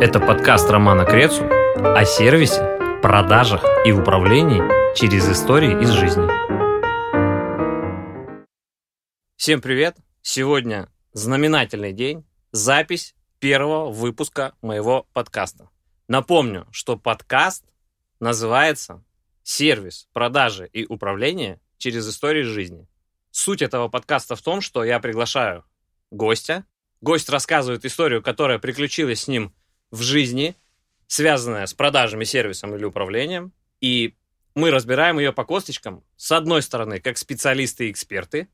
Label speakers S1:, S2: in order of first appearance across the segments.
S1: Это подкаст Романа Крецу о сервисе, продажах и управлении через истории из жизни. Всем привет! Сегодня знаменательный день, запись первого выпуска моего подкаста. Напомню, что подкаст называется «Сервис, продажи и управление через истории жизни». Суть этого подкаста в том, что я приглашаю гостя. Гость рассказывает историю, которая приключилась с ним в жизни, связанная с продажами, сервисом или управлением. И мы разбираем ее по косточкам. С одной стороны, как специалисты и эксперты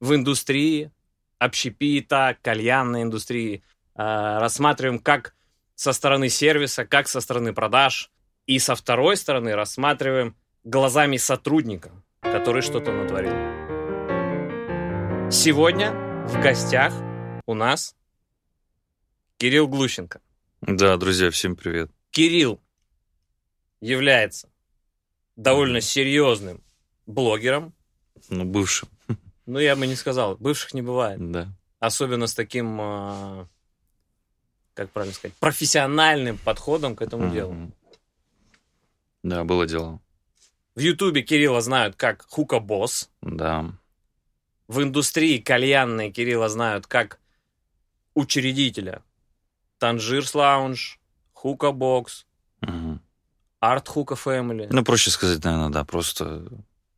S1: в индустрии, общепита, кальянной индустрии. Э, рассматриваем как со стороны сервиса, как со стороны продаж. И со второй стороны рассматриваем глазами сотрудника, который что-то натворил. Сегодня в гостях у нас Кирилл Глущенко.
S2: Да, друзья, всем привет.
S1: Кирилл является довольно серьезным блогером.
S2: Ну, бывшим.
S1: Ну, я бы не сказал, бывших не бывает.
S2: Да.
S1: Особенно с таким, а, как правильно сказать, профессиональным подходом к этому делу.
S2: Да, было дело.
S1: В Ютубе Кирилла знают как Хука Босс.
S2: Да.
S1: В индустрии кальянной Кирилла знают как учредителя Танжирс Лаунж, Хука Бокс. Арт Хука Фэмили.
S2: Ну, проще сказать, наверное, да, просто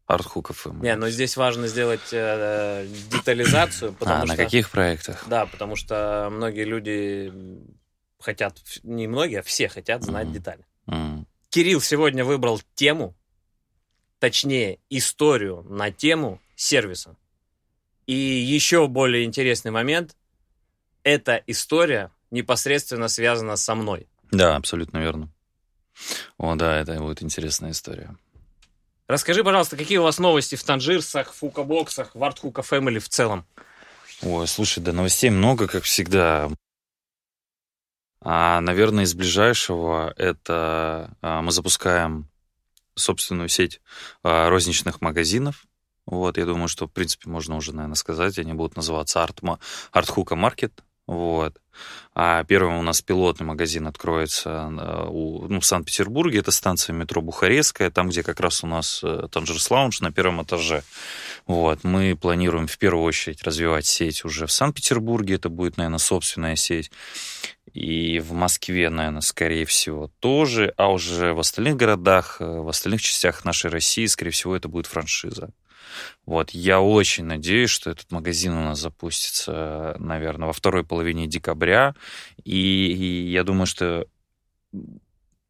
S2: артхуков. им.
S1: Не, но здесь важно сделать э, детализацию, потому
S2: а,
S1: что...
S2: на каких проектах?
S1: Да, потому что многие люди хотят, не многие, а все хотят знать
S2: Мгм.
S1: детали.
S2: М.
S1: Кирилл сегодня выбрал тему, точнее, историю на тему сервиса. И еще более интересный момент, эта история непосредственно связана со мной.
S2: Да, абсолютно верно. О, да, это будет интересная история.
S1: Расскажи, пожалуйста, какие у вас новости в Танжирсах, Фукабоксах, в Артхука Фэмили в целом?
S2: Ой, слушай, да новостей много, как всегда. А, наверное, из ближайшего это а, мы запускаем собственную сеть а, розничных магазинов. Вот, я думаю, что, в принципе, можно уже, наверное, сказать. Они будут называться Артма, Артхука Маркет. Вот. А первым у нас пилотный магазин откроется а, у, ну, в Санкт-Петербурге. Это станция метро Бухарестская, там, где как раз у нас э, Танжерс Лаунж на первом этаже. Вот. Мы планируем в первую очередь развивать сеть уже в Санкт-Петербурге. Это будет, наверное, собственная сеть. И в Москве, наверное, скорее всего, тоже. А уже в остальных городах, э, в остальных частях нашей России, скорее всего, это будет франшиза. Вот, я очень надеюсь, что этот магазин у нас запустится, наверное, во второй половине декабря. И, и я думаю, что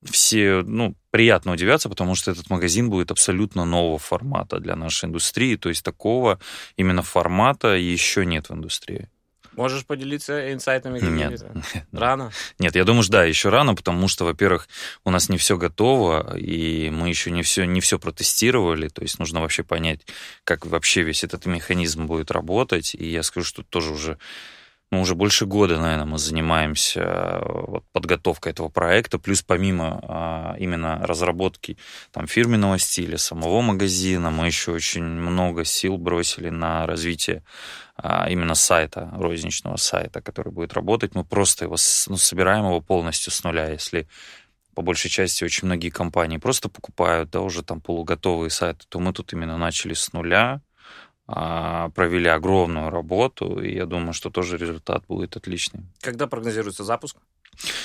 S2: все, ну, приятно удивятся, потому что этот магазин будет абсолютно нового формата для нашей индустрии. То есть такого именно формата еще нет в индустрии.
S1: Можешь поделиться инсайтами?
S2: Нет.
S1: Рано?
S2: Нет, я думаю, что да, еще рано, потому что, во-первых, у нас не все готово, и мы еще не все, не все протестировали, то есть нужно вообще понять, как вообще весь этот механизм будет работать, и я скажу, что тоже уже ну, уже больше года, наверное, мы занимаемся э, вот, подготовкой этого проекта, плюс помимо а, именно разработки там, фирменного стиля, самого магазина, мы еще очень много сил бросили на развитие а, именно сайта, розничного сайта, который будет работать. Мы просто его ну, собираем его полностью с нуля, если по большей части очень многие компании просто покупают, да, уже там полуготовые сайты, то мы тут именно начали с нуля, провели огромную работу, и я думаю, что тоже результат будет отличный.
S1: Когда прогнозируется запуск?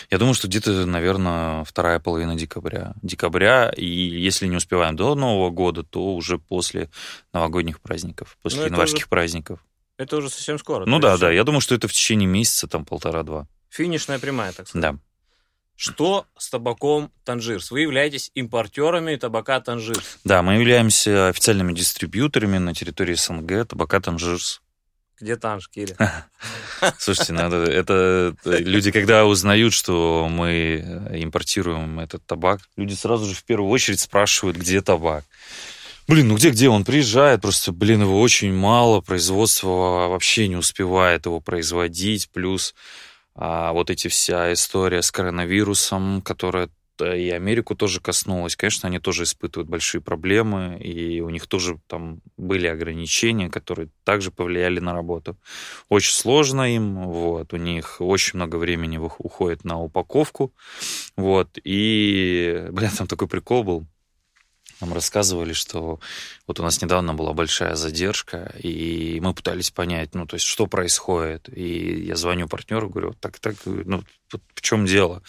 S2: Я думаю, что где-то, наверное, вторая половина декабря. Декабря, и если не успеваем до Нового года, то уже после новогодних праздников, после
S1: Ну, это
S2: январских
S1: уже
S2: праздников.
S1: Это уже совсем скоро.
S2: Ну да, да, я думаю, что это в течение месяца, там, полтора-два.
S1: Финишная прямая, так сказать.
S2: Да.
S1: Что с табаком Танжирс? Вы являетесь импортерами табака Танжирс.
S2: Да, мы являемся официальными дистрибьюторами на территории СНГ, табака Танжирс.
S1: Где Танж, Кири?
S2: Слушайте, надо, это люди, когда узнают, что мы импортируем этот табак, люди сразу же в первую очередь спрашивают, где табак. Блин, ну где-где он приезжает, просто, блин, его очень мало, производство вообще не успевает его производить, плюс а, вот эти вся история с коронавирусом, которая и Америку тоже коснулось. Конечно, они тоже испытывают большие проблемы, и у них тоже там были ограничения, которые также повлияли на работу. Очень сложно им, вот, у них очень много времени уходит на упаковку, вот, и, блин, там такой прикол был, нам рассказывали, что вот у нас недавно была большая задержка, и мы пытались понять, ну, то есть, что происходит. И я звоню партнеру, говорю, так, так, ну, в чем дело?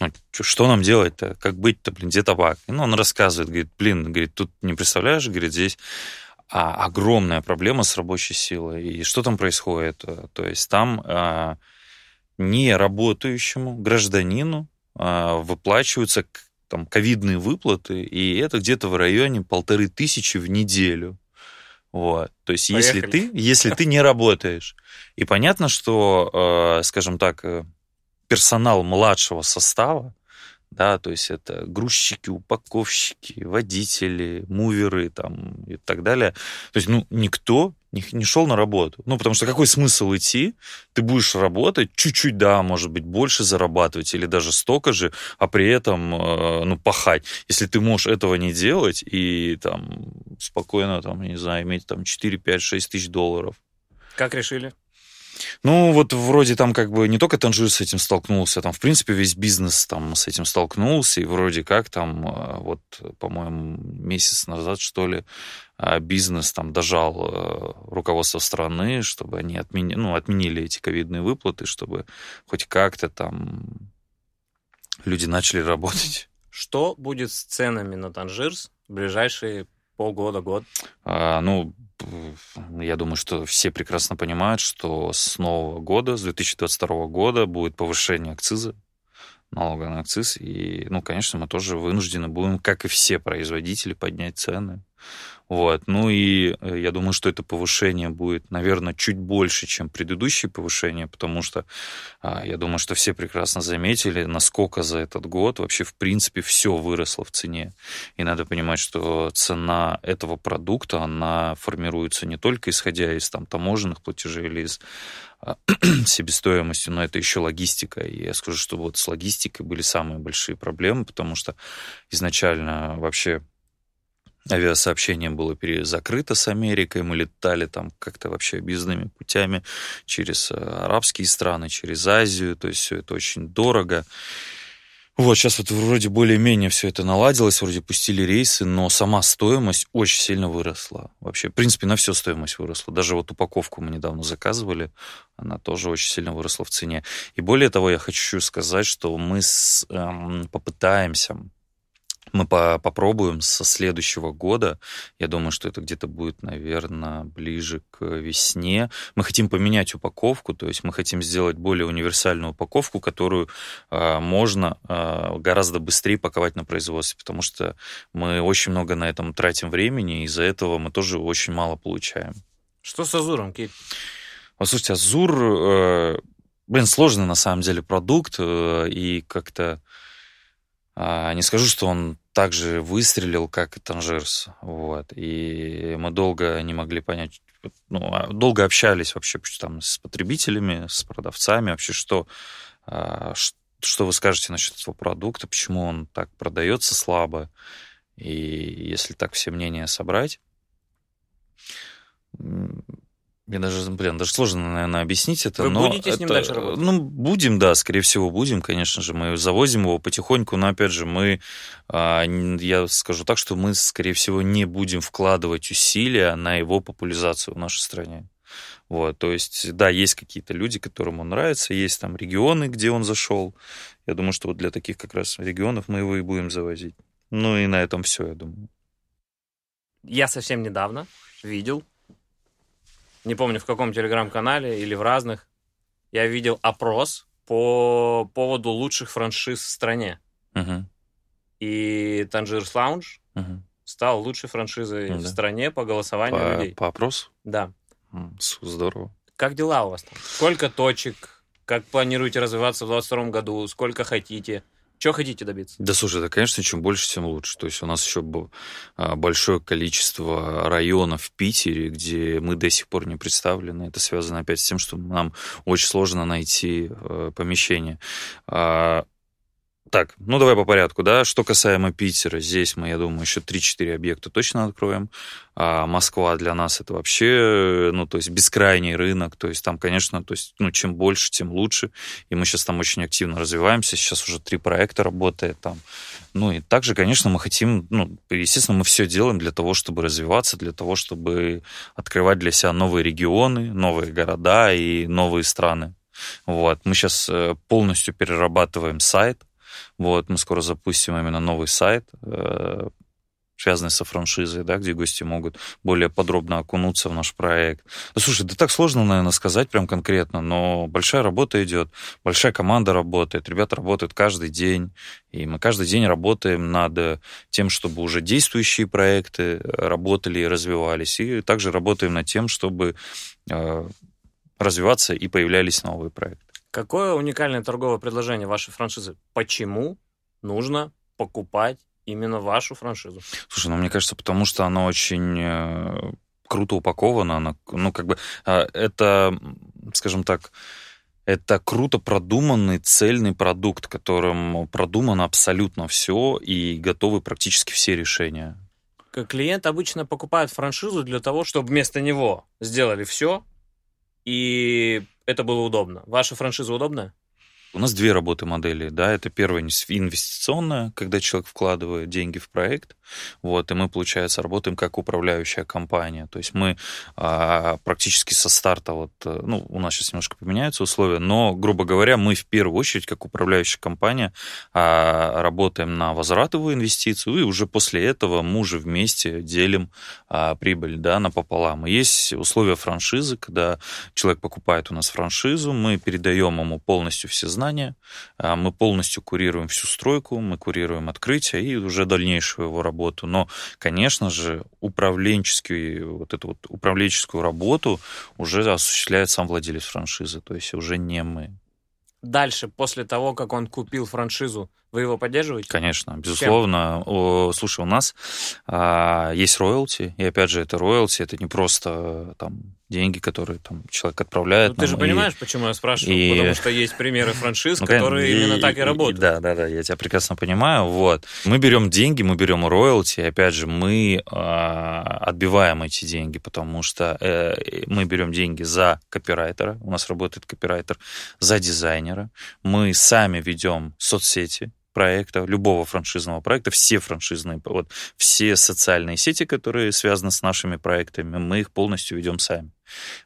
S2: Ну, что нам делать-то? Как быть-то, блин, где табак? И, ну, он рассказывает, говорит, блин, говорит, тут не представляешь, говорит, здесь а, огромная проблема с рабочей силой. И что там происходит? То есть там а, не работающему гражданину а, выплачиваются там ковидные выплаты, и это где-то в районе полторы тысячи в неделю. Вот. То есть, Поехали. если ты, если ты не работаешь. И понятно, что, э, скажем так, э, персонал младшего состава, да, то есть это грузчики, упаковщики, водители, муверы там и так далее. То есть, ну, никто не, не шел на работу. Ну, потому что какой смысл идти? Ты будешь работать, чуть-чуть, да, может быть, больше зарабатывать или даже столько же, а при этом, э, ну, пахать. Если ты можешь этого не делать и там спокойно, там, не знаю, иметь там 4, 5, 6 тысяч долларов.
S1: Как решили?
S2: Ну, вот вроде там как бы не только Танжир с этим столкнулся, там, в принципе, весь бизнес там с этим столкнулся, и вроде как там, э, вот, по-моему, месяц назад, что ли, э, бизнес там дожал э, руководство страны, чтобы они отмени, ну, отменили эти ковидные выплаты, чтобы хоть как-то там люди начали работать.
S1: Что будет с ценами на Танжирс в ближайшие полгода, год?
S2: А, ну, я думаю, что все прекрасно понимают, что с нового года, с 2022 года будет повышение акциза, налога на акциз. И, ну, конечно, мы тоже вынуждены будем, как и все производители, поднять цены. Вот. Ну и э, я думаю, что это повышение будет, наверное, чуть больше, чем предыдущее повышение, потому что а, я думаю, что все прекрасно заметили, насколько за этот год вообще в принципе все выросло в цене. И надо понимать, что цена этого продукта, она формируется не только исходя из там, таможенных платежей или из а, себестоимости, но это еще логистика. И я скажу, что вот с логистикой были самые большие проблемы, потому что изначально вообще авиасообщение было закрыто с Америкой, мы летали там как-то вообще объездными путями через э, арабские страны, через Азию, то есть все это очень дорого. Вот, сейчас вот вроде более-менее все это наладилось, вроде пустили рейсы, но сама стоимость очень сильно выросла. Вообще, в принципе, на всю стоимость выросла. Даже вот упаковку мы недавно заказывали, она тоже очень сильно выросла в цене. И более того, я хочу сказать, что мы с, эм, попытаемся мы по попробуем со следующего года. Я думаю, что это где-то будет, наверное, ближе к весне. Мы хотим поменять упаковку, то есть мы хотим сделать более универсальную упаковку, которую э, можно э, гораздо быстрее паковать на производстве, потому что мы очень много на этом тратим времени, и из-за этого мы тоже очень мало получаем.
S1: Что с Азуром, Кейт?
S2: Вот, слушайте, Азур, э, блин, сложный на самом деле продукт, э, и как-то не скажу, что он так же выстрелил, как и Танжерс. Вот. И мы долго не могли понять, ну, а, долго общались вообще там с потребителями, с продавцами, вообще что, а, что вы скажете насчет этого продукта, почему он так продается слабо. И если так все мнения собрать, мне даже, блин, даже сложно, наверное, объяснить это.
S1: Вы
S2: но
S1: будете
S2: это,
S1: с ним дальше работать?
S2: Ну, будем, да, скорее всего, будем, конечно же. Мы завозим его потихоньку, но, опять же, мы, а, я скажу так, что мы, скорее всего, не будем вкладывать усилия на его популяризацию в нашей стране. Вот, то есть, да, есть какие-то люди, которым он нравится, есть там регионы, где он зашел. Я думаю, что вот для таких как раз регионов мы его и будем завозить. Ну и на этом все, я думаю.
S1: Я совсем недавно видел не помню в каком телеграм-канале или в разных, я видел опрос по поводу лучших франшиз в стране.
S2: Uh-huh.
S1: И Tangiers Lounge uh-huh. стал лучшей франшизой uh-huh. в стране по голосованию
S2: по,
S1: людей.
S2: По опросу?
S1: Да.
S2: Здорово.
S1: Как дела у вас там? Сколько точек? Как планируете развиваться в 2022 году? Сколько хотите? Чего хотите добиться?
S2: Да слушай, да, конечно, чем больше, тем лучше. То есть у нас еще а, большое количество районов в Питере, где мы до сих пор не представлены. Это связано опять с тем, что нам очень сложно найти э, помещение. Так, ну давай по порядку, да. Что касаемо Питера, здесь мы, я думаю, еще 3-4 объекта точно откроем. А Москва для нас это вообще, ну, то есть бескрайний рынок. То есть там, конечно, то есть, ну, чем больше, тем лучше. И мы сейчас там очень активно развиваемся. Сейчас уже три проекта работает там. Ну и также, конечно, мы хотим, ну, естественно, мы все делаем для того, чтобы развиваться, для того, чтобы открывать для себя новые регионы, новые города и новые страны. Вот. Мы сейчас э, полностью перерабатываем сайт, вот, мы скоро запустим именно новый сайт, э, связанный со франшизой, да, где гости могут более подробно окунуться в наш проект. Да, слушай, да так сложно, наверное, сказать прям конкретно, но большая работа идет, большая команда работает, ребята работают каждый день, и мы каждый день работаем над тем, чтобы уже действующие проекты работали и развивались, и также работаем над тем, чтобы э, развиваться и появлялись новые проекты.
S1: Какое уникальное торговое предложение вашей франшизы? Почему нужно покупать именно вашу франшизу?
S2: Слушай, ну мне кажется, потому что она очень э, круто упакована, она, ну как бы а, это, скажем так, это круто продуманный цельный продукт, которым продумано абсолютно все и готовы практически все решения.
S1: Клиент обычно покупает франшизу для того, чтобы вместо него сделали все, и это было удобно. Ваша франшиза удобная?
S2: У нас две работы модели, да, это первая инвестиционная, когда человек вкладывает деньги в проект, вот, и мы, получается, работаем как управляющая компания, то есть мы а, практически со старта, вот, э, ну, у нас сейчас немножко поменяются условия, но, грубо говоря, мы в первую очередь, как управляющая компания, а, работаем на возвратовую инвестицию, и уже после этого мы уже вместе делим а, прибыль, да, напополам. И есть условия франшизы, когда человек покупает у нас франшизу, мы передаем ему полностью все знания. А, мы полностью курируем всю стройку, мы курируем открытие и уже дальнейшую его работу. Но, конечно же, управленческую, вот эту вот управленческую работу уже осуществляет сам владелец франшизы, то есть уже не мы.
S1: Дальше, после того, как он купил франшизу, вы его поддерживаете?
S2: Конечно, безусловно. О, слушай, у нас а, есть роялти, и опять же, это роялти, это не просто там деньги, которые там человек отправляет. Ну,
S1: ты же и... понимаешь, почему я спрашиваю, и... потому что есть примеры франшиз, ну, которые и... именно так и работают.
S2: Да, да, да, я тебя прекрасно понимаю. Вот. Мы берем деньги, мы берем роялти, опять же, мы э, отбиваем эти деньги, потому что э, мы берем деньги за копирайтера, у нас работает копирайтер, за дизайнера, мы сами ведем соцсети, проекта, любого франшизного проекта, все франшизные, вот все социальные сети, которые связаны с нашими проектами, мы их полностью ведем сами.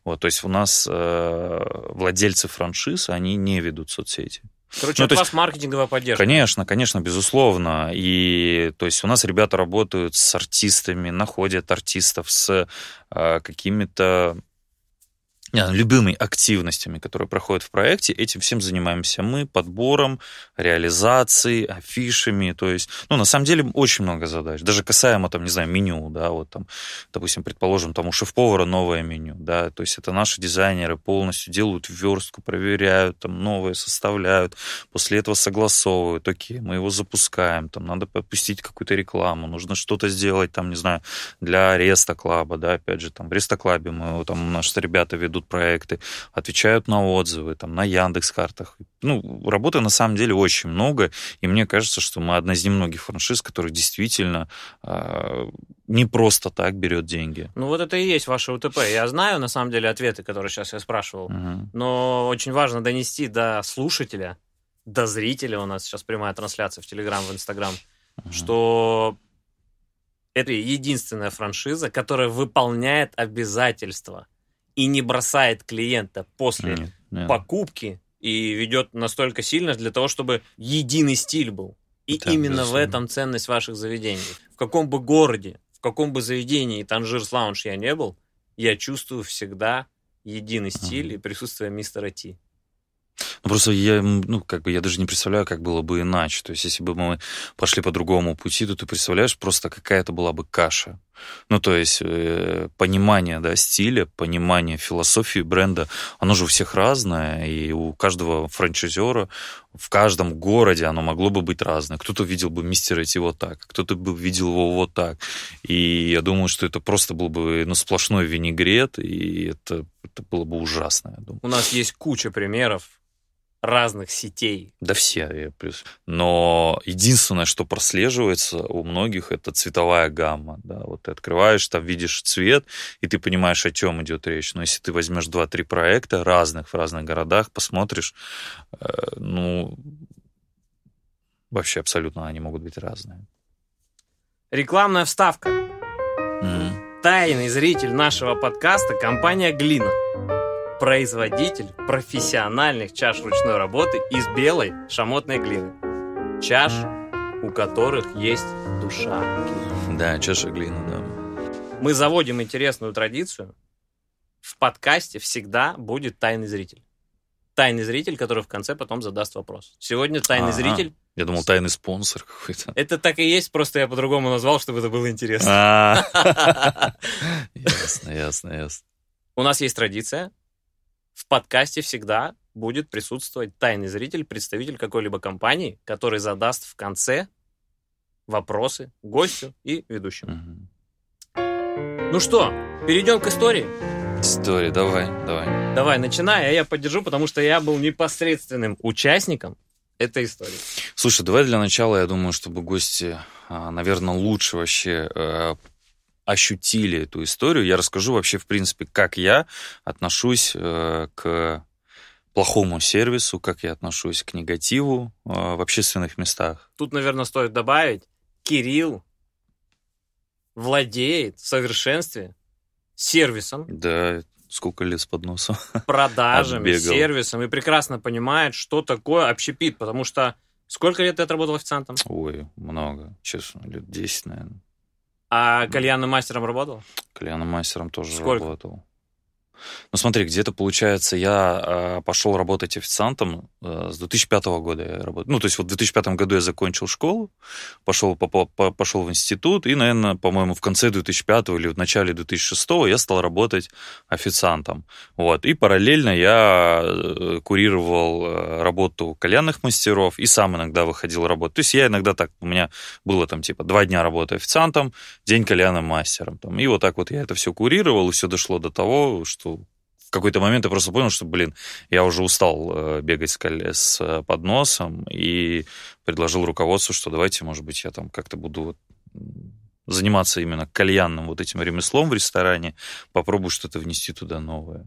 S2: Вот, то есть у нас э, владельцы франшиз, они не ведут соцсети.
S1: Короче, ну, от вас есть, маркетинговая поддержка.
S2: Конечно, конечно, безусловно. И то есть у нас ребята работают с артистами, находят артистов с э, какими-то любыми активностями, которые проходят в проекте, этим всем занимаемся мы, подбором, реализацией, афишами, то есть, ну, на самом деле, очень много задач, даже касаемо, там, не знаю, меню, да, вот там, допустим, предположим, там у шеф-повара новое меню, да, то есть это наши дизайнеры полностью делают верстку, проверяют, там, новые составляют, после этого согласовывают, окей, мы его запускаем, там, надо попустить какую-то рекламу, нужно что-то сделать, там, не знаю, для Реста Клаба, да, опять же, там, в Реста Клабе мы, там, наши ребята ведут ведут проекты, отвечают на отзывы, там, на Яндекс картах. Ну, работы на самом деле очень много, и мне кажется, что мы одна из немногих франшиз, которая действительно э, не просто так берет деньги.
S1: Ну, вот это и есть ваше УТП. Я знаю, на самом деле, ответы, которые сейчас я спрашивал, угу. но очень важно донести до слушателя, до зрителя, у нас сейчас прямая трансляция в Телеграм, в Инстаграм, угу. что это единственная франшиза, которая выполняет обязательства и не бросает клиента после нет, нет. покупки и ведет настолько сильно для того, чтобы единый стиль был. И да, именно безусловно. в этом ценность ваших заведений. В каком бы городе, в каком бы заведении Танжирс Лаунж я не был, я чувствую всегда единый стиль uh-huh. и присутствие мистера Ти.
S2: Ну, просто я, ну, как бы, я даже не представляю, как было бы иначе. То есть, если бы мы пошли по другому пути, то ты представляешь, просто какая-то была бы каша. Ну, то есть, э, понимание, да, стиля, понимание философии бренда, оно же у всех разное, и у каждого франчайзера в каждом городе оно могло бы быть разное. Кто-то видел бы мистера идти вот так, кто-то бы видел его вот так. И я думаю, что это просто был бы ну, сплошной винегрет, и это, это было бы ужасно, я думаю.
S1: У нас есть куча примеров разных сетей.
S2: Да все, плюс. Но единственное, что прослеживается у многих, это цветовая гамма. Да? Вот ты открываешь, там видишь цвет, и ты понимаешь, о чем идет речь. Но если ты возьмешь два-три проекта разных в разных городах, посмотришь, э, ну, вообще абсолютно они могут быть разные.
S1: Рекламная вставка.
S2: Мгм.
S1: Тайный зритель нашего подкаста – компания «Глина». Производитель профессиональных чаш ручной работы из белой шамотной глины. Чаш, у которых есть душа.
S2: Да, чаша глины, да.
S1: Мы заводим интересную традицию. В подкасте всегда будет тайный зритель. Тайный зритель, который в конце потом задаст вопрос. Сегодня тайный
S2: Ага.
S1: зритель.
S2: Я думал, тайный спонсор какой-то.
S1: Это так и есть, просто я по-другому назвал, чтобы это было интересно.
S2: А. Ясно, ясно, ясно.
S1: У нас есть традиция. В подкасте всегда будет присутствовать тайный зритель, представитель какой-либо компании, который задаст в конце вопросы гостю и ведущему.
S2: Мгм.
S1: Ну что, перейдем к истории.
S2: История, давай, давай.
S1: Давай, начинай, а я поддержу, потому что я был непосредственным участником этой истории.
S2: Слушай, давай для начала, я думаю, чтобы гости, наверное, лучше вообще э, ощутили эту историю. Я расскажу вообще, в принципе, как я отношусь э, к плохому сервису, как я отношусь к негативу э, в общественных местах.
S1: Тут, наверное, стоит добавить, Кирилл владеет в совершенстве сервисом,
S2: Да, сколько лет с под носом.
S1: продажами,
S2: Отбегал.
S1: сервисом и прекрасно понимает, что такое общепит, потому что сколько лет ты отработал официантом?
S2: Ой, много, честно, лет 10, наверное.
S1: А кальянным мастером работал?
S2: Кальяном мастером тоже
S1: Сколько?
S2: работал. Ну смотри, где-то получается, я э, пошел работать официантом э, с 2005 года. Я работаю. Ну, то есть вот в 2005 году я закончил школу, пошел, по- по- пошел в институт, и, наверное, по-моему, в конце 2005 или в начале 2006 я стал работать официантом. Вот. И параллельно я э, курировал э, работу кальянных мастеров и сам иногда выходил работать. То есть я иногда так, у меня было там типа два дня работы официантом, день кальянным мастером. Там. И вот так вот я это все курировал, и все дошло до того, что в какой-то момент я просто понял, что, блин, я уже устал э, бегать с, коле- с э, подносом, и предложил руководству, что давайте, может быть, я там как-то буду заниматься именно кальянным вот этим ремеслом в ресторане, попробую что-то внести туда новое.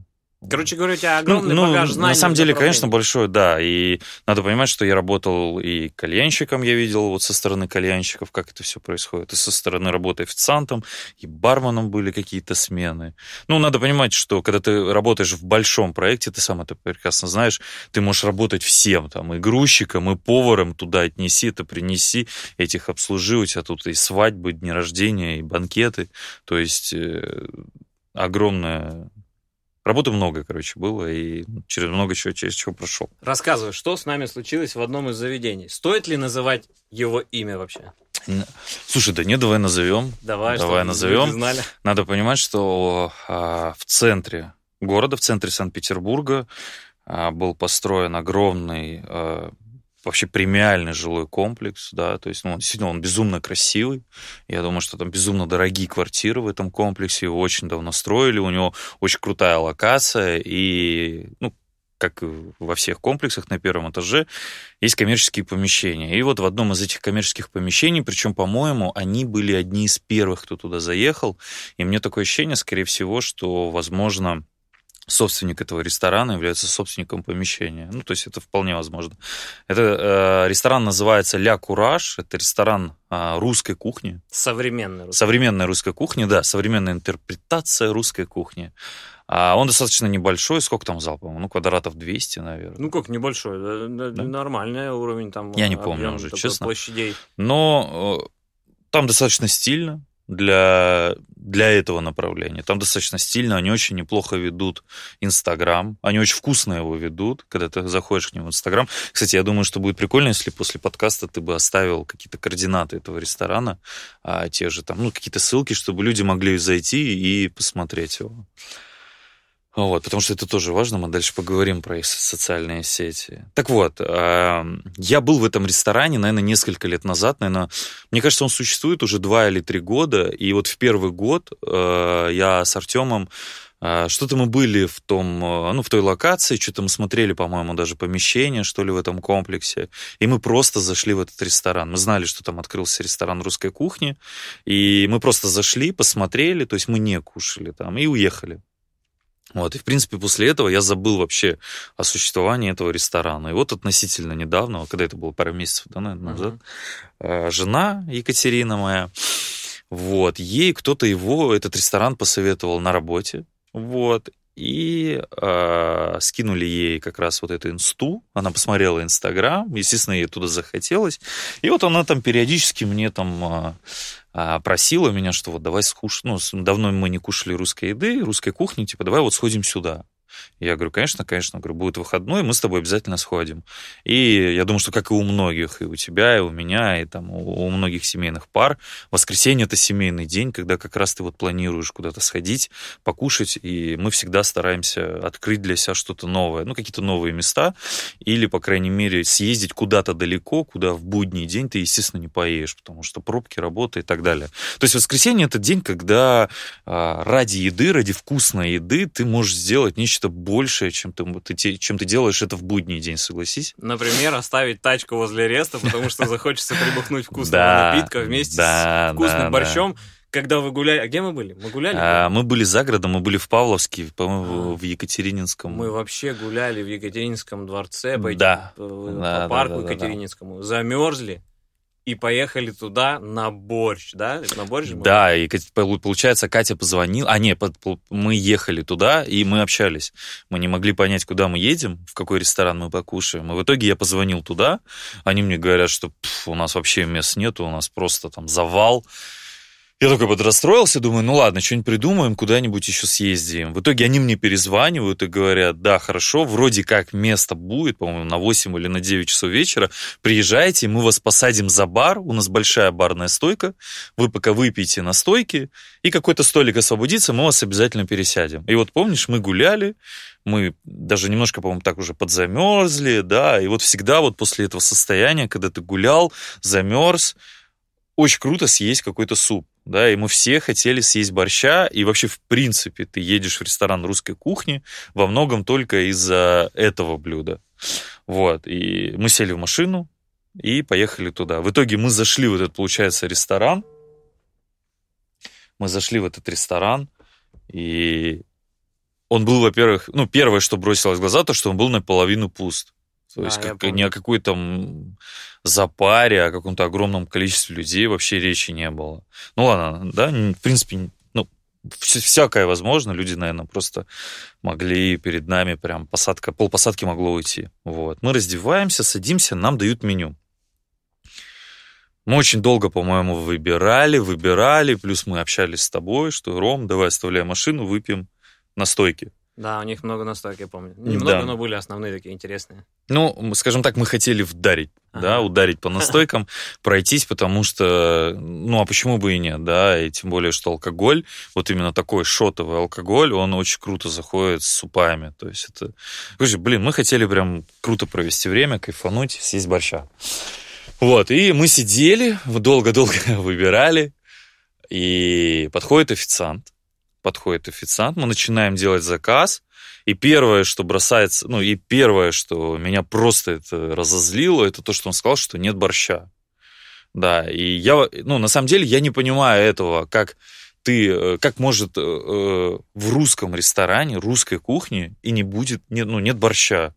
S1: Короче говоря, у тебя
S2: Ну,
S1: огромный
S2: ну,
S1: багаж знаний.
S2: на самом деле, конечно, большой, да. И надо понимать, что я работал и кальянщиком, я видел вот со стороны кальянщиков, как это все происходит, и со стороны работы официантом, и барменом были какие-то смены. Ну, надо понимать, что когда ты работаешь в большом проекте, ты сам это прекрасно знаешь, ты можешь работать всем, там, и грузчиком, и поваром туда отнеси, это принеси, этих обслужи, у тебя тут и свадьбы, дни рождения, и банкеты, то есть э, огромная... Работы много, короче, было, и через много чего, через чего прошел.
S1: Рассказывай, что с нами случилось в одном из заведений. Стоит ли называть его имя вообще?
S2: Слушай, да не, давай назовем.
S1: Давай,
S2: Давай назовем.
S1: знали.
S2: Надо понимать, что а, в центре города, в центре Санкт-Петербурга а, был построен огромный а, вообще премиальный жилой комплекс, да, то есть, ну, он действительно, он безумно красивый. Я думаю, что там безумно дорогие квартиры в этом комплексе, его очень давно строили, у него очень крутая локация, и, ну, как во всех комплексах на первом этаже, есть коммерческие помещения. И вот в одном из этих коммерческих помещений, причем, по-моему, они были одни из первых, кто туда заехал. И мне такое ощущение, скорее всего, что, возможно, собственник этого ресторана является собственником помещения. Ну, то есть это вполне возможно. Это э, ресторан называется «Ля Кураж». Это ресторан э, русской кухни.
S1: Современный. русский.
S2: Современная русская кухня, да, современная интерпретация русской кухни. А он достаточно небольшой, сколько там зал, по-моему, ну, квадратов 200, наверное.
S1: Ну как, небольшой, да, да, нормальный уровень там.
S2: Я не помню уже, честно.
S1: Площадей.
S2: Но э, там достаточно стильно для, для этого направления. Там достаточно стильно, они очень неплохо ведут Инстаграм, они очень вкусно его ведут, когда ты заходишь к ним в Инстаграм. Кстати, я думаю, что будет прикольно, если после подкаста ты бы оставил какие-то координаты этого ресторана, а, те же там, ну, какие-то ссылки, чтобы люди могли зайти и посмотреть его. Вот, потому что это тоже важно, мы дальше поговорим про их социальные сети. Так вот, э, я был в этом ресторане, наверное, несколько лет назад, наверное, мне кажется, он существует уже два или три года, и вот в первый год э, я с Артемом А, что-то мы были в том, э, ну, в той локации, что-то мы смотрели, по-моему, даже помещение, что ли, в этом комплексе. И мы просто зашли в этот ресторан. Мы знали, что там открылся ресторан русской кухни. И мы просто зашли, посмотрели, то есть мы не кушали там и уехали. Вот, и, в принципе, после этого я забыл вообще о существовании этого ресторана. И вот относительно недавно, когда это было пару месяцев да, наверное, назад, uh-huh. жена Екатерина моя, вот, ей кто-то его, этот ресторан посоветовал на работе, вот, и э, скинули ей как раз вот эту инсту. Она посмотрела Инстаграм, естественно, ей туда захотелось. И вот она там периодически мне там э, просила меня, что вот давай скушать. Ну, давно мы не кушали русской еды, русской кухни, типа давай вот сходим сюда. Я говорю, конечно, конечно. Говорю, будет выходной, мы с тобой обязательно сходим. И я думаю, что как и у многих, и у тебя, и у меня, и там у многих семейных пар, воскресенье это семейный день, когда как раз ты вот планируешь куда-то сходить, покушать, и мы всегда стараемся открыть для себя что-то новое, ну, какие-то новые места, или, по крайней мере, съездить куда-то далеко, куда в будний день ты, естественно, не поедешь, потому что пробки, работа и так далее. То есть воскресенье это день, когда а, ради еды, ради вкусной еды ты можешь сделать нечто нечто большее, чем ты, чем ты делаешь это в будний день, согласись?
S1: Например, оставить тачку возле реста, потому что захочется прибухнуть вкусного напитка вместе с вкусным борщом. Когда вы гуляли... А где мы были? Мы гуляли?
S2: А, мы были за городом, мы были в Павловске, по-моему, а. в Екатерининском.
S1: Мы вообще гуляли в Екатерининском дворце, по, да. по, да, парку да, да, Екатерининскому. Да. Замерзли и поехали туда на борщ, да? На борщ
S2: Да, и получается, Катя позвонила, а не, мы ехали туда, и мы общались. Мы не могли понять, куда мы едем, в какой ресторан мы покушаем. И в итоге я позвонил туда, они мне говорят, что у нас вообще мест нету, у нас просто там завал. Я такой подрастроился, думаю, ну ладно, что-нибудь придумаем, куда-нибудь еще съездим. В итоге они мне перезванивают и говорят, да, хорошо, вроде как место будет, по-моему, на 8 или на 9 часов вечера, приезжайте, мы вас посадим за бар, у нас большая барная стойка, вы пока выпьете на стойке, и какой-то столик освободится, мы вас обязательно пересядем. И вот помнишь, мы гуляли, мы даже немножко, по-моему, так уже подзамерзли, да, и вот всегда вот после этого состояния, когда ты гулял, замерз, очень круто съесть какой-то суп да, и мы все хотели съесть борща, и вообще, в принципе, ты едешь в ресторан русской кухни во многом только из-за этого блюда. Вот, и мы сели в машину и поехали туда. В итоге мы зашли в этот, получается, ресторан, мы зашли в этот ресторан, и он был, во-первых, ну, первое, что бросилось в глаза, то, что он был наполовину пуст. То есть а, как, не о какой-то запаре, о каком-то огромном количестве людей вообще речи не было. Ну ладно, да, в принципе, ну, всякое возможно. Люди, наверное, просто могли перед нами прям посадка, полпосадки могло уйти. Вот. Мы раздеваемся, садимся, нам дают меню. Мы очень долго, по-моему, выбирали, выбирали, плюс мы общались с тобой, что, Ром, давай оставляй машину, выпьем на стойке.
S1: Да, у них много настойки, я помню. Немного, да. но были основные такие интересные.
S2: Ну, скажем так, мы хотели вдарить, ага. да, ударить по настойкам, пройтись, потому что, ну, а почему бы и нет, да, и тем более, что алкоголь, вот именно такой шотовый алкоголь, он очень круто заходит с супами, то есть это... Слушай, блин, мы хотели прям круто провести время, кайфануть, съесть борща. Вот, и мы сидели, долго-долго выбирали, и подходит официант, подходит официант, мы начинаем делать заказ, и первое, что бросается, ну и первое, что меня просто это разозлило, это то, что он сказал, что нет борща. Да, и я, ну, на самом деле я не понимаю этого, как ты, э, как может э, э, в русском ресторане, русской кухне и не будет, нет, ну, нет борща.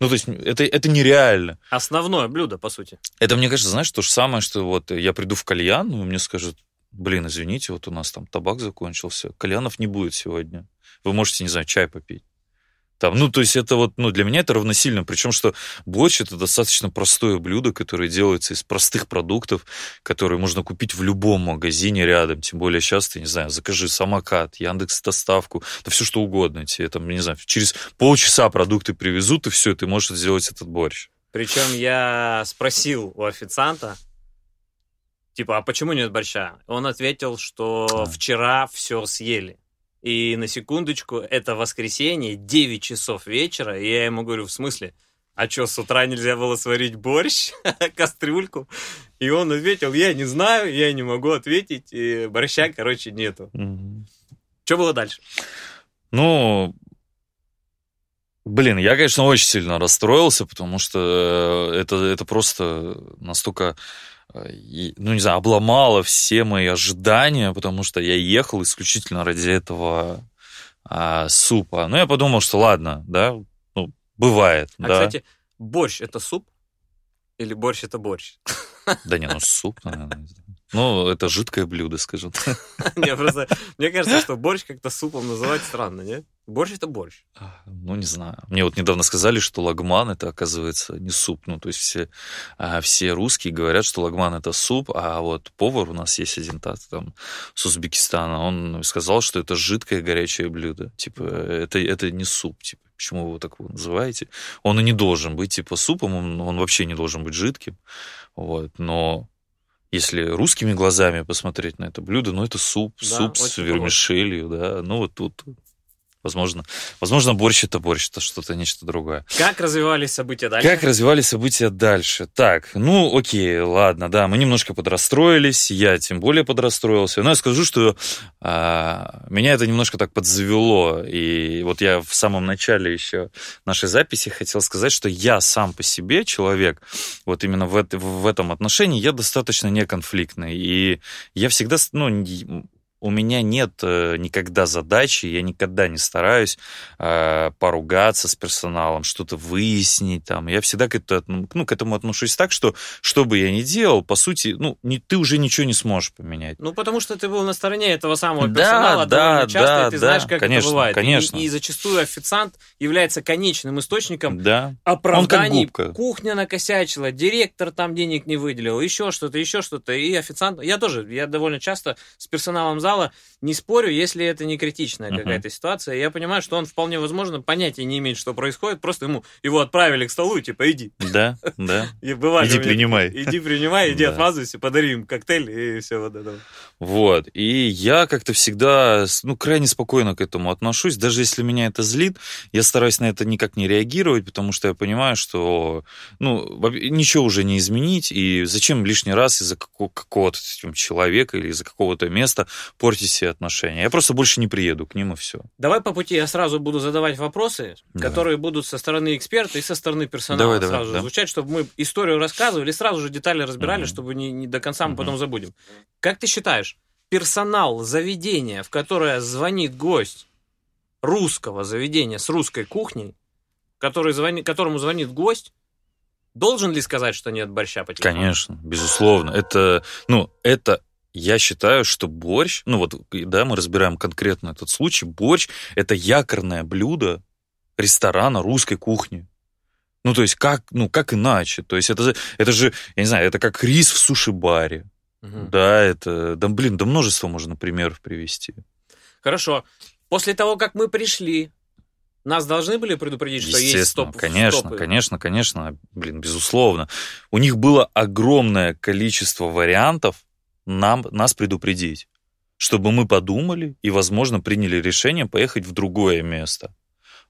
S2: Ну, то есть это, это нереально.
S1: Основное блюдо, по сути.
S2: Это, мне кажется, знаешь, то же самое, что вот я приду в кальян, и мне скажут, блин, извините, вот у нас там табак закончился, кальянов не будет сегодня. Вы можете, не знаю, чай попить. Там, ну, то есть это вот, ну, для меня это равносильно. Причем, что борщ это достаточно простое блюдо, которое делается из простых продуктов, которые можно купить в любом магазине рядом. Тем более сейчас ты, не знаю, закажи самокат, Яндекс доставку, да все что угодно. Тебе там, не знаю, через полчаса продукты привезут, и все, ты можешь сделать этот борщ.
S1: Причем я спросил у официанта, типа, а почему нет борща? Он ответил, что вчера все съели. И на секундочку, это воскресенье, 9 часов вечера, и я ему говорю, в смысле? А что, с утра нельзя было сварить борщ, кастрюльку? И он ответил, я не знаю, я не могу ответить, и борща, короче, нету. Угу. Что было дальше?
S2: Ну, блин, я, конечно, очень сильно расстроился, потому что э, это, это просто настолько ну, не знаю, обломало все мои ожидания, потому что я ехал исключительно ради этого а, супа. Ну, я подумал, что ладно, да, ну, бывает.
S1: А,
S2: да.
S1: кстати, борщ это суп? Или борщ это борщ?
S2: Да не, ну суп, наверное. Ну, это жидкое блюдо, скажем.
S1: Не, просто мне кажется, что борщ как-то супом называть странно, нет? Борщ это борщ.
S2: Ну, не знаю. Мне вот недавно сказали, что лагман это, оказывается, не суп. Ну, то есть все, а, все русские говорят, что лагман это суп, а вот повар у нас есть один там с Узбекистана, он сказал, что это жидкое горячее блюдо. Типа, это, это не суп, типа. Почему вы его так называете? Он и не должен быть типа супом, он, он вообще не должен быть жидким. Вот, но если русскими глазами посмотреть на это блюдо, ну это суп, да, суп с вермишелью, да. Ну вот тут Возможно, возможно, борщ это борщ, это что-то нечто другое.
S1: Как развивались события дальше?
S2: Как развивались события дальше? Так, ну окей, ладно, да, мы немножко подрастроились, я тем более подрастроился. Но я скажу, что а, меня это немножко так подзавело. И вот я в самом начале еще нашей записи хотел сказать, что я сам по себе человек, вот именно в, это, в этом отношении, я достаточно неконфликтный. И я всегда, ну, у меня нет э, никогда задачи, я никогда не стараюсь э, поругаться с персоналом, что-то выяснить там. Я всегда к, это, ну, к этому отношусь так, что что бы я ни делал, по сути, ну, не, ты уже ничего не сможешь поменять.
S1: Ну, потому что ты был на стороне этого самого персонала да, да, часто, да, и ты да, знаешь, как
S2: конечно,
S1: это бывает.
S2: Конечно.
S1: И, и зачастую официант является конечным источником
S2: да.
S1: оправданий. Кухня накосячила, директор там денег не выделил, еще что-то, еще что-то. И официант... Я тоже, я довольно часто с персоналом зала не спорю, если это не критичная uh-huh. какая-то ситуация. Я понимаю, что он вполне возможно понятия не имеет, что происходит. Просто ему его отправили к столу, типа, иди.
S2: Да, да.
S1: И бывает,
S2: иди принимай.
S1: Иди принимай, иди отмазывайся, подари им коктейль и все вот это.
S2: Вот. И я как-то всегда, ну, крайне спокойно к этому отношусь. Даже если меня это злит, я стараюсь на это никак не реагировать, потому что я понимаю, что, ну, ничего уже не изменить, и зачем лишний раз из-за какого-то человека или из-за какого-то места портить все отношения. Я просто больше не приеду к ним, и все.
S1: Давай по пути я сразу буду задавать вопросы, давай. которые будут со стороны эксперта и со стороны персонала давай, сразу давай, звучать, да. чтобы мы историю рассказывали, сразу же детали разбирали, угу. чтобы не, не до конца мы угу. потом забудем. Как ты считаешь, персонал заведения, в которое звонит гость русского заведения с русской кухней, который звони, которому звонит гость, должен ли сказать, что нет борща по
S2: телефону? Конечно, безусловно. Это, ну, это я считаю, что борщ, ну вот, да, мы разбираем конкретно этот случай, борщ – это якорное блюдо ресторана русской кухни. Ну, то есть, как, ну, как иначе? То есть, это, это же, я не знаю, это как рис в суши-баре. Угу. Да, это, да, блин, да множество можно примеров привести.
S1: Хорошо. После того, как мы пришли, нас должны были предупредить, что есть стоп
S2: конечно,
S1: стопы?
S2: конечно, конечно, блин, безусловно. У них было огромное количество вариантов, нам, нас предупредить, чтобы мы подумали и, возможно, приняли решение поехать в другое место.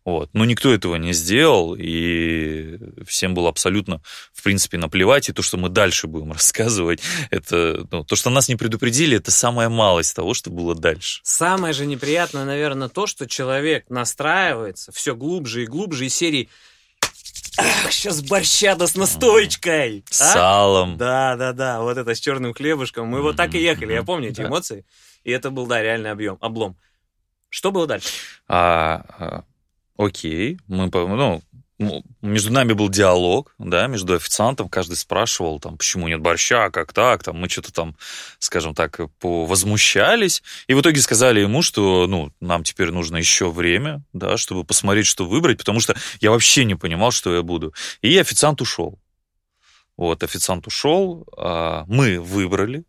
S2: Вот. Но никто этого не сделал, и всем было абсолютно, в принципе, наплевать. И то, что мы дальше будем рассказывать, это, ну, то, что нас не предупредили, это самая малость того, что было дальше.
S1: Самое же неприятное, наверное, то, что человек настраивается все глубже и глубже из серии Ах, сейчас борща да с настоечкой.
S2: С а? салом.
S1: Да, да, да. Вот это с черным хлебушком. Мы вот так и ехали. Я помню эти эмоции. И это был, да, реальный объем, облом. Что было дальше?
S2: А, а, окей. Мы, ну, ну, между нами был диалог, да, между официантом, каждый спрашивал, там, почему нет борща, как так, там, мы что-то там, скажем так, возмущались, и в итоге сказали ему, что, ну, нам теперь нужно еще время, да, чтобы посмотреть, что выбрать, потому что я вообще не понимал, что я буду. И официант ушел. Вот, официант ушел, а мы выбрали,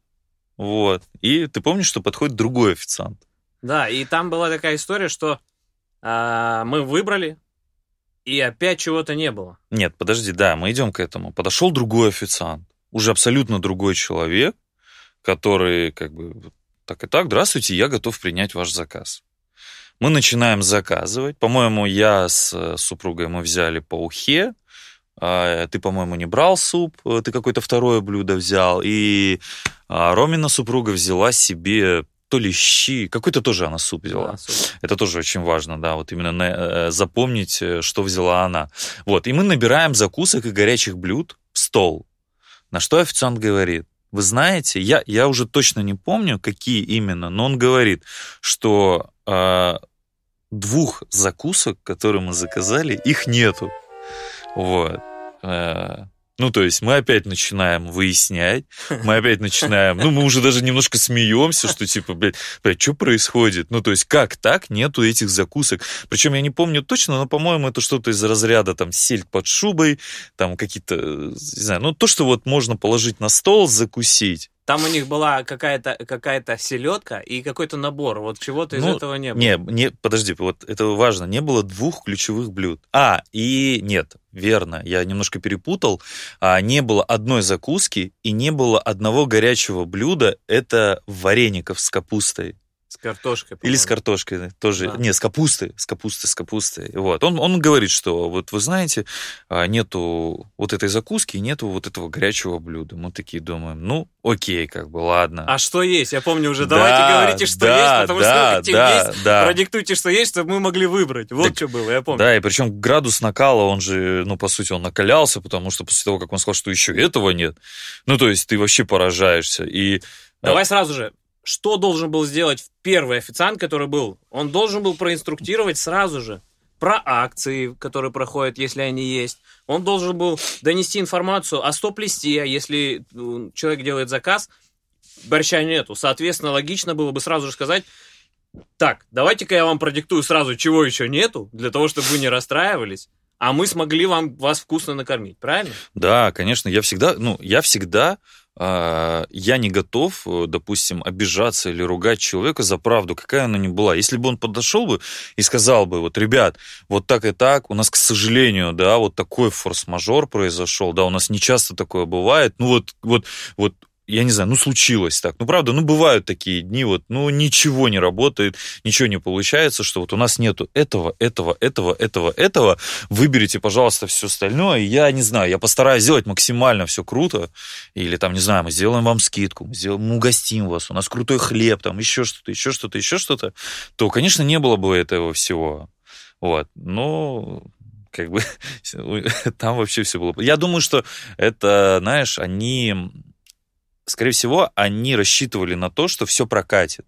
S2: вот, и ты помнишь, что подходит другой официант?
S1: Да, и там была такая история, что а, мы выбрали, и опять чего-то не было.
S2: Нет, подожди, да, мы идем к этому. Подошел другой официант, уже абсолютно другой человек, который как бы так и так, здравствуйте, я готов принять ваш заказ. Мы начинаем заказывать. По-моему, я с супругой мы взяли по ухе. А, ты, по-моему, не брал суп, ты какое-то второе блюдо взял. И а, Ромина супруга взяла себе то ли щи, какой-то тоже она суп взяла.
S1: Да, суп.
S2: Это тоже очень важно, да, вот именно на- э, запомнить, э, что взяла она. Вот, и мы набираем закусок и горячих блюд в стол. На что официант говорит, вы знаете, я, я уже точно не помню, какие именно, но он говорит, что э, двух закусок, которые мы заказали, их нету. Вот. Э, Ну, то есть мы опять начинаем выяснять, мы опять начинаем, ну, мы уже даже немножко смеемся, что типа, блядь, блядь, что происходит? Ну, то есть как так нету этих закусок? Причем я не помню точно, но, по-моему, это что-то из разряда там сельдь под шубой, там какие-то, э, не знаю, ну, то, что вот можно положить на стол, закусить.
S1: Там у них была какая-то какая селедка и какой-то набор. Вот чего-то из
S2: Ну,
S1: этого не было.
S2: Не, не, подожди, вот это важно, не было двух ключевых блюд. А, и нет, верно, я немножко перепутал. А, не было одной закуски и не было одного горячего блюда, это вареников с капустой.
S1: С картошкой.
S2: Или с
S1: по-моему.
S2: картошкой да, тоже.
S1: Да.
S2: Не, с капустой, с капустой, с капустой. Вот. Он, он говорит, что вот вы знаете, а, нету вот этой закуски, нету вот этого горячего блюда. Мы такие думаем, ну, окей, как бы, ладно.
S1: А что есть? Я помню уже.
S2: Да,
S1: Давайте говорите, что
S2: да,
S1: есть, потому что
S2: да,
S1: мы хотим
S2: да,
S1: есть.
S2: да.
S1: Продиктуйте, что есть, чтобы мы могли выбрать. Вот
S2: Так,
S1: что было, я помню.
S2: Да, и причем градус накала, он же, ну, по сути, он накалялся, потому что после того, как он сказал, что еще этого нет, ну, то есть ты вообще поражаешься. И
S1: Давай сразу же. Что должен был сделать первый официант, который был? Он должен был проинструктировать сразу же про акции, которые проходят, если они есть. Он должен был донести информацию о стоп-листе, если м, человек делает заказ, борща нету. Соответственно, логично было бы сразу же сказать, так, давайте-ка я вам продиктую сразу, чего еще нету, для того, чтобы вы не расстраивались, а мы смогли вам вас вкусно накормить, правильно?
S2: Да, конечно, я всегда, ну, я всегда, э, я не готов, э, допустим, обижаться или ругать человека за правду, какая она ни была. Если бы он подошел бы и сказал бы, вот, ребят, вот так и так, у нас, к сожалению, да, вот такой форс-мажор произошел, да, у нас не часто такое бывает, ну, вот, вот, вот, я не знаю, ну, случилось так. Ну, правда, ну, бывают такие дни, вот, ну, ничего не работает, ничего не получается, что вот у нас нету этого, этого, этого, этого, этого, выберите, пожалуйста, все остальное. И Я не знаю, я постараюсь сделать максимально все круто. Или там, не знаю, мы сделаем вам скидку, мы, сделаем, мы угостим вас, у нас крутой хлеб, там еще что-то, еще что-то, еще что-то. То, конечно, не было бы этого всего. Вот. Но как бы там вообще все было. Я думаю, что это, знаешь, они, скорее всего, они рассчитывали на то, что все прокатит.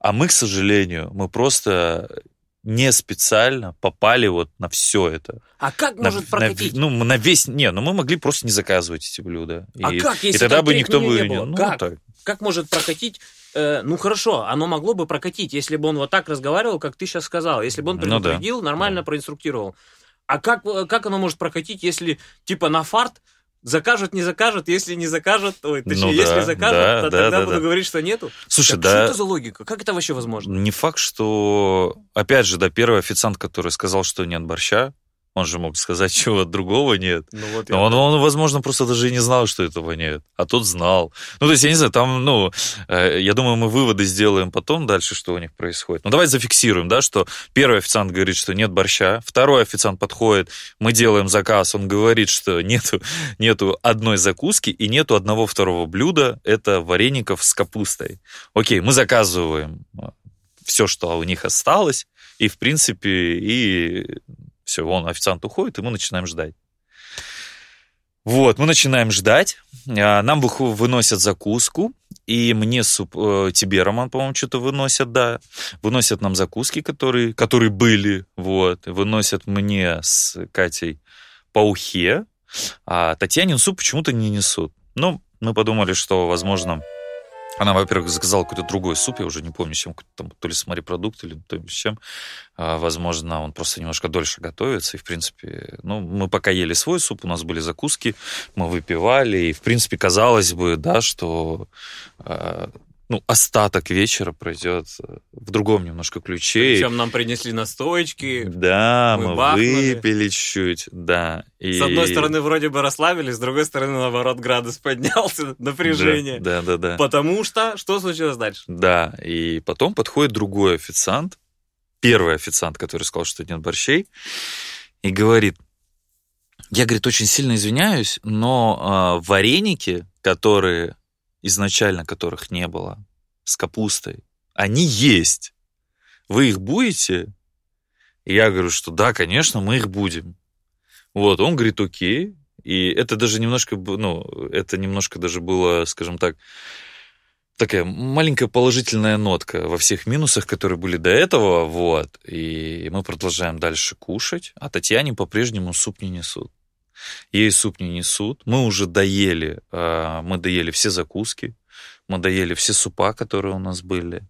S2: А мы, к сожалению, мы просто не специально попали вот на все это.
S1: А как
S2: На-
S1: может
S2: на-
S1: прокатить?
S2: ну, на весь... Не, ну мы могли просто не заказывать эти блюда.
S1: А
S2: и,
S1: как,
S2: и
S1: если
S2: тогда
S1: там
S2: бы никто бы...
S1: не было?
S2: Ну,
S1: Как?
S2: так.
S1: Как может прокатить? э, ну хорошо, оно могло бы прокатить, если бы он вот так разговаривал, как ты сейчас сказал, если бы он
S2: Ну да,
S1: предупредил, нормально
S2: да.
S1: проинструктировал. А как, э, как оно может прокатить, если типа на фарт закажут, не закажут, если не закажут, ой, точнее,
S2: Ну
S1: если
S2: да,
S1: закажут,
S2: да,
S1: то
S2: да,
S1: тогда
S2: да,
S1: буду
S2: да.
S1: говорить, что нету.
S2: Слушай,
S1: Так
S2: да...
S1: Что это за логика? Как это вообще возможно?
S2: Не факт, что... Опять же, да, первый официант, который сказал, что нет борща, он же мог сказать, чего другого нет.
S1: Ну, вот
S2: Но он, он, возможно, просто даже и не знал, что этого нет. А тот знал. Ну, то есть, я не знаю, там, ну, э, я думаю, мы выводы сделаем потом дальше, что у них происходит. Ну, давай зафиксируем, да, что первый официант говорит, что нет борща, второй официант подходит, мы делаем заказ, он говорит, что нету, нету одной закуски и нету одного второго блюда, это вареников с капустой. Окей, мы заказываем все, что у них осталось, и, в принципе, и все, он, официант уходит, и мы начинаем ждать. Вот, мы начинаем ждать. А, Нам выносят закуску, и мне суп, э, тебе, Роман, по-моему, что-то выносят, да. Выносят нам закуски, которые, которые были, вот. Выносят мне с Катей по ухе, а Татьянин суп почему-то не несут. Ну, мы подумали, что, возможно, она, во-первых, заказала какой-то другой суп, я уже не помню, чем, там, то ли с морепродукт, или то ли с чем. А, Возможно, он просто немножко дольше готовится, и, в принципе, ну, мы пока ели свой суп, у нас были закуски, мы выпивали, и, в принципе, казалось бы, да, что а, ну, остаток вечера пройдет в другом немножко ключе.
S1: Причем нам принесли настойки.
S2: Да,
S1: мы
S2: мы,
S1: бахнули.
S2: выпили чуть, да. И...
S1: С одной стороны, вроде бы расслабились, с другой стороны, наоборот, градус поднялся, напряжение.
S2: Да, да, да. да.
S1: Потому что что случилось дальше?
S2: Да, и потом подходит другой официант, первый официант, который сказал, что нет борщей, и говорит, я, говорит, очень сильно извиняюсь, но а, вареники, которые изначально которых не было, с капустой, они есть. Вы их будете? Я говорю, что да, конечно, мы их будем. Вот, он говорит, окей. И это даже немножко, ну, это немножко даже было, скажем так, такая маленькая положительная нотка во всех минусах, которые были до этого, вот. И мы продолжаем дальше кушать, а Татьяне по-прежнему суп не несут. Ей суп не несут. Мы уже доели, а, мы доели все закуски, мы доели все супа, которые у нас были.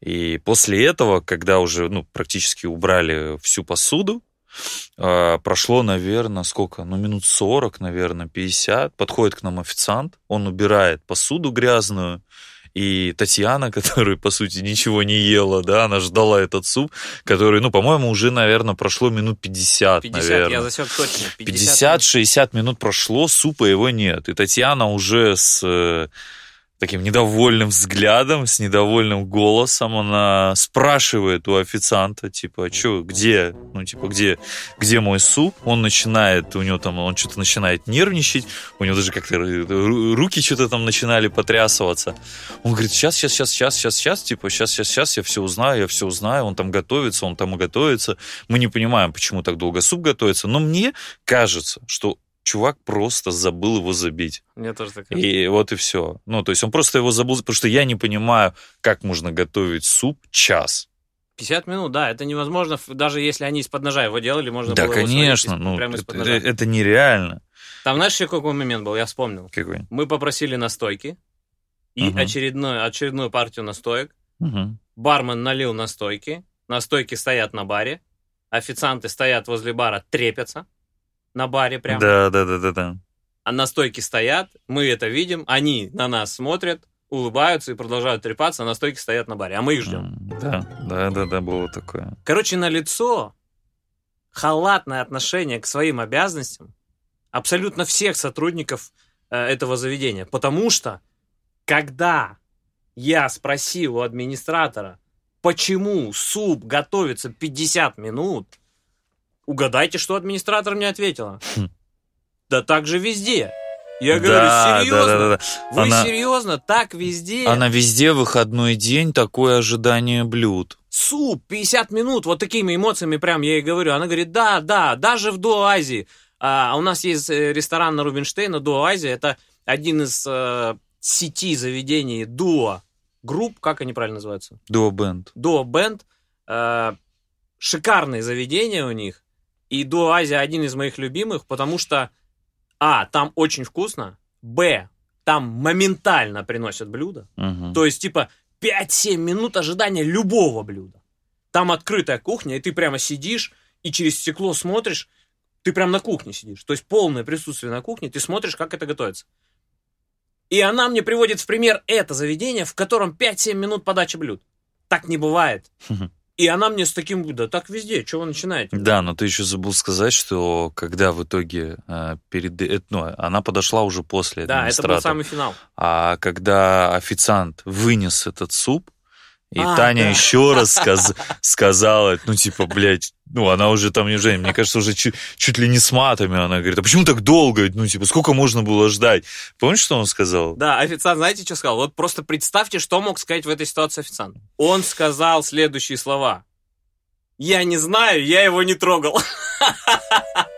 S2: И после этого, когда уже ну, практически убрали всю посуду, а, прошло, наверное, сколько? Ну, минут 40, наверное, 50. Подходит к нам официант, он убирает посуду грязную, и Татьяна, которая, по сути, ничего не ела, да, она ждала этот суп, который, ну, по-моему, уже, наверное, прошло минут 50, 50 наверное.
S1: я засек точно.
S2: 50-60 минут прошло, супа его нет. И Татьяна уже с э, таким недовольным взглядом, с недовольным голосом. Она спрашивает у официанта, типа, что, где, ну, типа, где, где мой суп? Он начинает, у него там, он что-то начинает нервничать, у него даже как-то руки что-то там начинали потрясываться. Он говорит, сейчас, сейчас, сейчас, сейчас, сейчас, сейчас, типа, сейчас, сейчас, сейчас, я все узнаю, я все узнаю, он там готовится, он там и готовится. Мы не понимаем, почему так долго суп готовится, но мне кажется, что чувак просто забыл его забить.
S1: Мне тоже так
S2: И вот и все. Ну, то есть он просто его забыл, потому что я не понимаю, как можно готовить суп час.
S1: 50 минут, да, это невозможно, даже если они из-под ножа его делали, можно
S2: да,
S1: было
S2: конечно,
S1: его
S2: ну, прямо из-под ножа. Это, это нереально.
S1: Там, знаешь, еще какой момент был, я вспомнил.
S2: Какой?
S1: Мы попросили настойки, и угу. очередную, очередную партию настоек.
S2: Угу.
S1: Бармен налил настойки, настойки стоят на баре, официанты стоят возле бара, трепятся на баре прямо.
S2: Да, да, да, да, да.
S1: А на стойке стоят, мы это видим, они на нас смотрят, улыбаются и продолжают трепаться, а на стойке стоят на баре, а мы их ждем.
S2: Да, да, да, да, было такое.
S1: Короче, на лицо халатное отношение к своим обязанностям абсолютно всех сотрудников э, этого заведения. Потому что, когда я спросил у администратора, почему суп готовится 50 минут, Угадайте, что администратор мне ответила. Хм. Да так же везде. Я говорю, да, серьезно? Да, да, да. Вы она, серьезно? Так везде?
S2: Она везде выходной день, такое ожидание блюд.
S1: Суп, 50 минут, вот такими эмоциями прям я ей говорю. Она говорит, да, да, даже в Дуоазии. А, у нас есть э, ресторан на Рубинштейна, Дуоазия. Это один из а, сети заведений Дуо групп, как они правильно называются?
S2: Дуо Бенд.
S1: Дуо Бенд. А, шикарные заведения у них. И Дуо Азия один из моих любимых, потому что, а, там очень вкусно, б, там моментально приносят блюдо.
S2: Угу.
S1: То есть, типа, 5-7 минут ожидания любого блюда. Там открытая кухня, и ты прямо сидишь, и через стекло смотришь, ты прям на кухне сидишь. То есть полное присутствие на кухне, ты смотришь, как это готовится. И она мне приводит в пример это заведение, в котором 5-7 минут подачи блюд. Так не бывает. И она мне с таким, да так везде, чего вы начинаете?
S2: Да, но ты еще забыл сказать, что когда в итоге э, перед... Э, ну, она подошла уже после
S1: Да, это был самый финал.
S2: А когда официант вынес этот суп, и а, Таня да. еще раз сказ сказала, ну, типа, блядь, ну, она уже там, уже, мне кажется, уже чуть, чуть ли не с матами, она говорит, а почему так долго? Ну, типа, сколько можно было ждать? Помнишь, что он сказал?
S1: Да, официант, знаете, что сказал? Вот просто представьте, что мог сказать в этой ситуации официант. Он сказал следующие слова. Я не знаю, я его не трогал.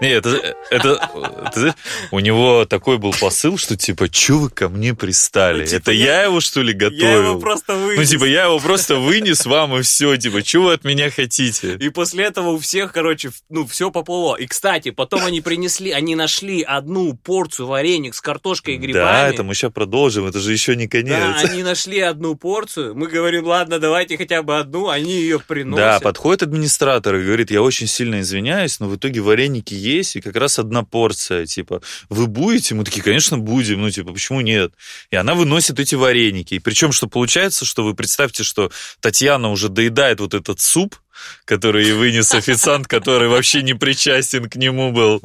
S2: Не, это, это, у него такой был посыл, что типа, чё вы ко мне пристали? Ну, типа, это я, я его, что ли, готовил? Я
S1: его просто вынес.
S2: Ну, типа, я его просто вынес вам, и все, типа, чё вы от меня хотите?
S1: И после этого у всех, короче, ну, все поплыло. И, кстати, потом они принесли, они нашли одну порцию вареник с картошкой и грибами.
S2: Да, это мы сейчас продолжим, это же еще не конец.
S1: Да, они нашли одну порцию, мы говорим, ладно, давайте хотя бы одну, они ее приносят.
S2: Да, подходит администратор и говорит, я очень сильно извиняюсь, но в итоге вареники есть, есть, и как раз одна порция, типа, вы будете? Мы такие, конечно, будем, ну, типа, почему нет? И она выносит эти вареники. И причем, что получается, что вы представьте, что Татьяна уже доедает вот этот суп, который вынес официант, который вообще не причастен к нему был.